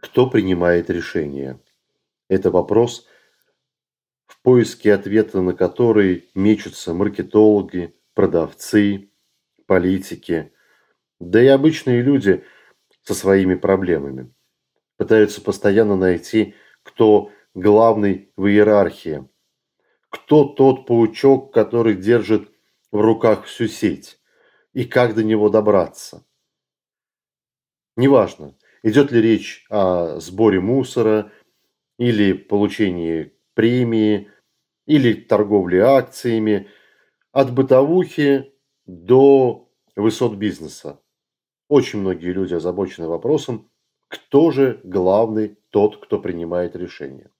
Кто принимает решения? Это вопрос, в поиске ответа на который мечутся маркетологи, продавцы, политики, да и обычные люди со своими проблемами. Пытаются постоянно найти, кто главный в иерархии, кто тот паучок, который держит в руках всю сеть, и как до него добраться. Неважно, Идет ли речь о сборе мусора или получении премии, или торговле акциями, от бытовухи до высот бизнеса. Очень многие люди озабочены вопросом, кто же главный тот, кто принимает решения.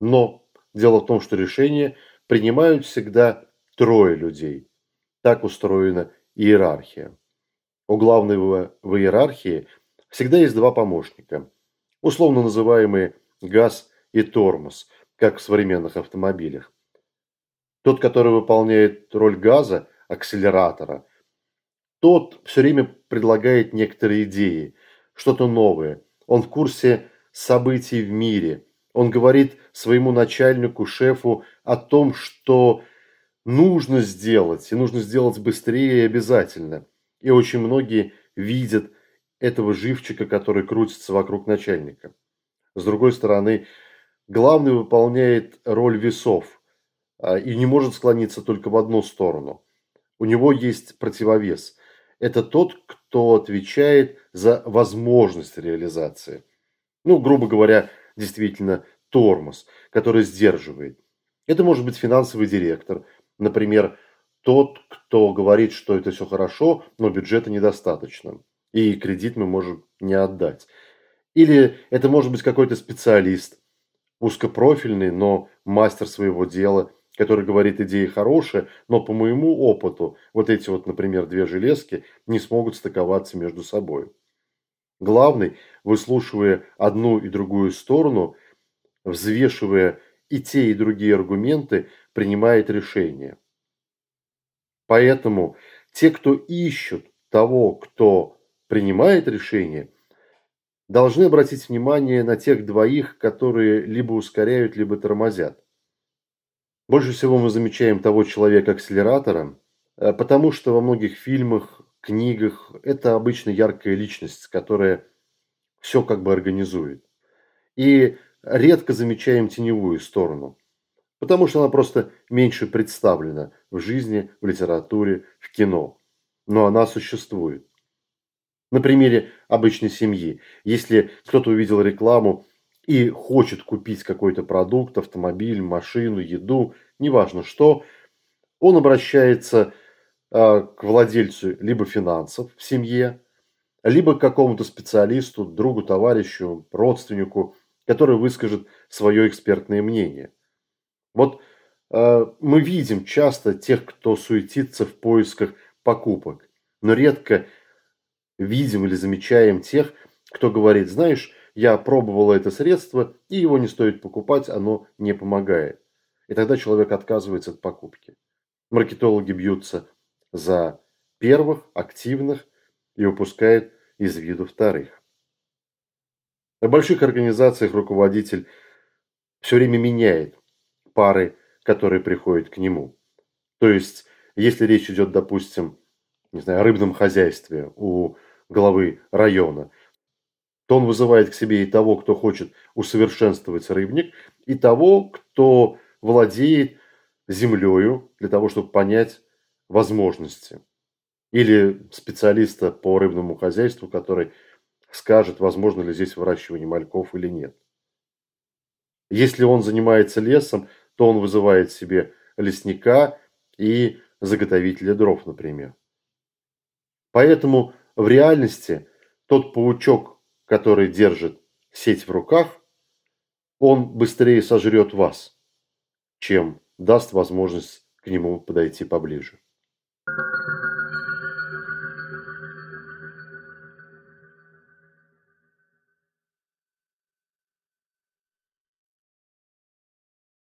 Но дело в том, что решения принимают всегда трое людей. Так устроена иерархия. У главного в иерархии – всегда есть два помощника, условно называемые газ и тормоз, как в современных автомобилях. Тот, который выполняет роль газа, акселератора, тот все время предлагает некоторые идеи, что-то новое. Он в курсе событий в мире. Он говорит своему начальнику, шефу о том, что нужно сделать, и нужно сделать быстрее и обязательно. И очень многие видят этого живчика, который крутится вокруг начальника. С другой стороны, главный выполняет роль весов а, и не может склониться только в одну сторону. У него есть противовес. Это тот, кто отвечает за возможность реализации. Ну, грубо говоря, действительно тормоз, который сдерживает. Это может быть финансовый директор, например, тот, кто говорит, что это все хорошо, но бюджета недостаточно и кредит мы можем не отдать. Или это может быть какой-то специалист, узкопрофильный, но мастер своего дела, который говорит идеи хорошие, но по моему опыту вот эти вот, например, две железки не смогут стыковаться между собой. Главный, выслушивая одну и другую сторону, взвешивая и те, и другие аргументы, принимает решение. Поэтому те, кто ищут того, кто принимает решение, должны обратить внимание на тех двоих, которые либо ускоряют, либо тормозят. Больше всего мы замечаем того человека-акселератора, э, потому что во многих фильмах, книгах это обычно яркая личность, которая все как бы организует. И редко замечаем теневую сторону, потому что она просто меньше представлена в жизни, в литературе, в кино. Но она существует. На примере обычной семьи. Если кто-то увидел рекламу и хочет купить какой-то продукт, автомобиль, машину, еду, неважно что, он обращается э, к владельцу либо финансов в семье, либо к какому-то специалисту, другу, товарищу, родственнику, который выскажет свое экспертное мнение. Вот э, мы видим часто тех, кто суетится в поисках покупок, но редко видим или замечаем тех, кто говорит, знаешь, я пробовал это средство, и его не стоит покупать, оно не помогает. И тогда человек отказывается от покупки. Маркетологи бьются за первых, активных, и упускают из виду вторых. В больших организациях руководитель все время меняет пары, которые приходят к нему. То есть, если речь идет, допустим, не знаю, о рыбном хозяйстве, у главы района, то он вызывает к себе и того, кто хочет усовершенствовать рыбник, и того, кто владеет землею для того, чтобы понять возможности. Или специалиста по рыбному хозяйству, который скажет, возможно ли здесь выращивание мальков или нет. Если он занимается лесом, то он вызывает себе лесника и заготовителя дров, например. Поэтому в реальности тот паучок, который держит сеть в руках, он быстрее сожрет вас, чем даст возможность к нему подойти поближе.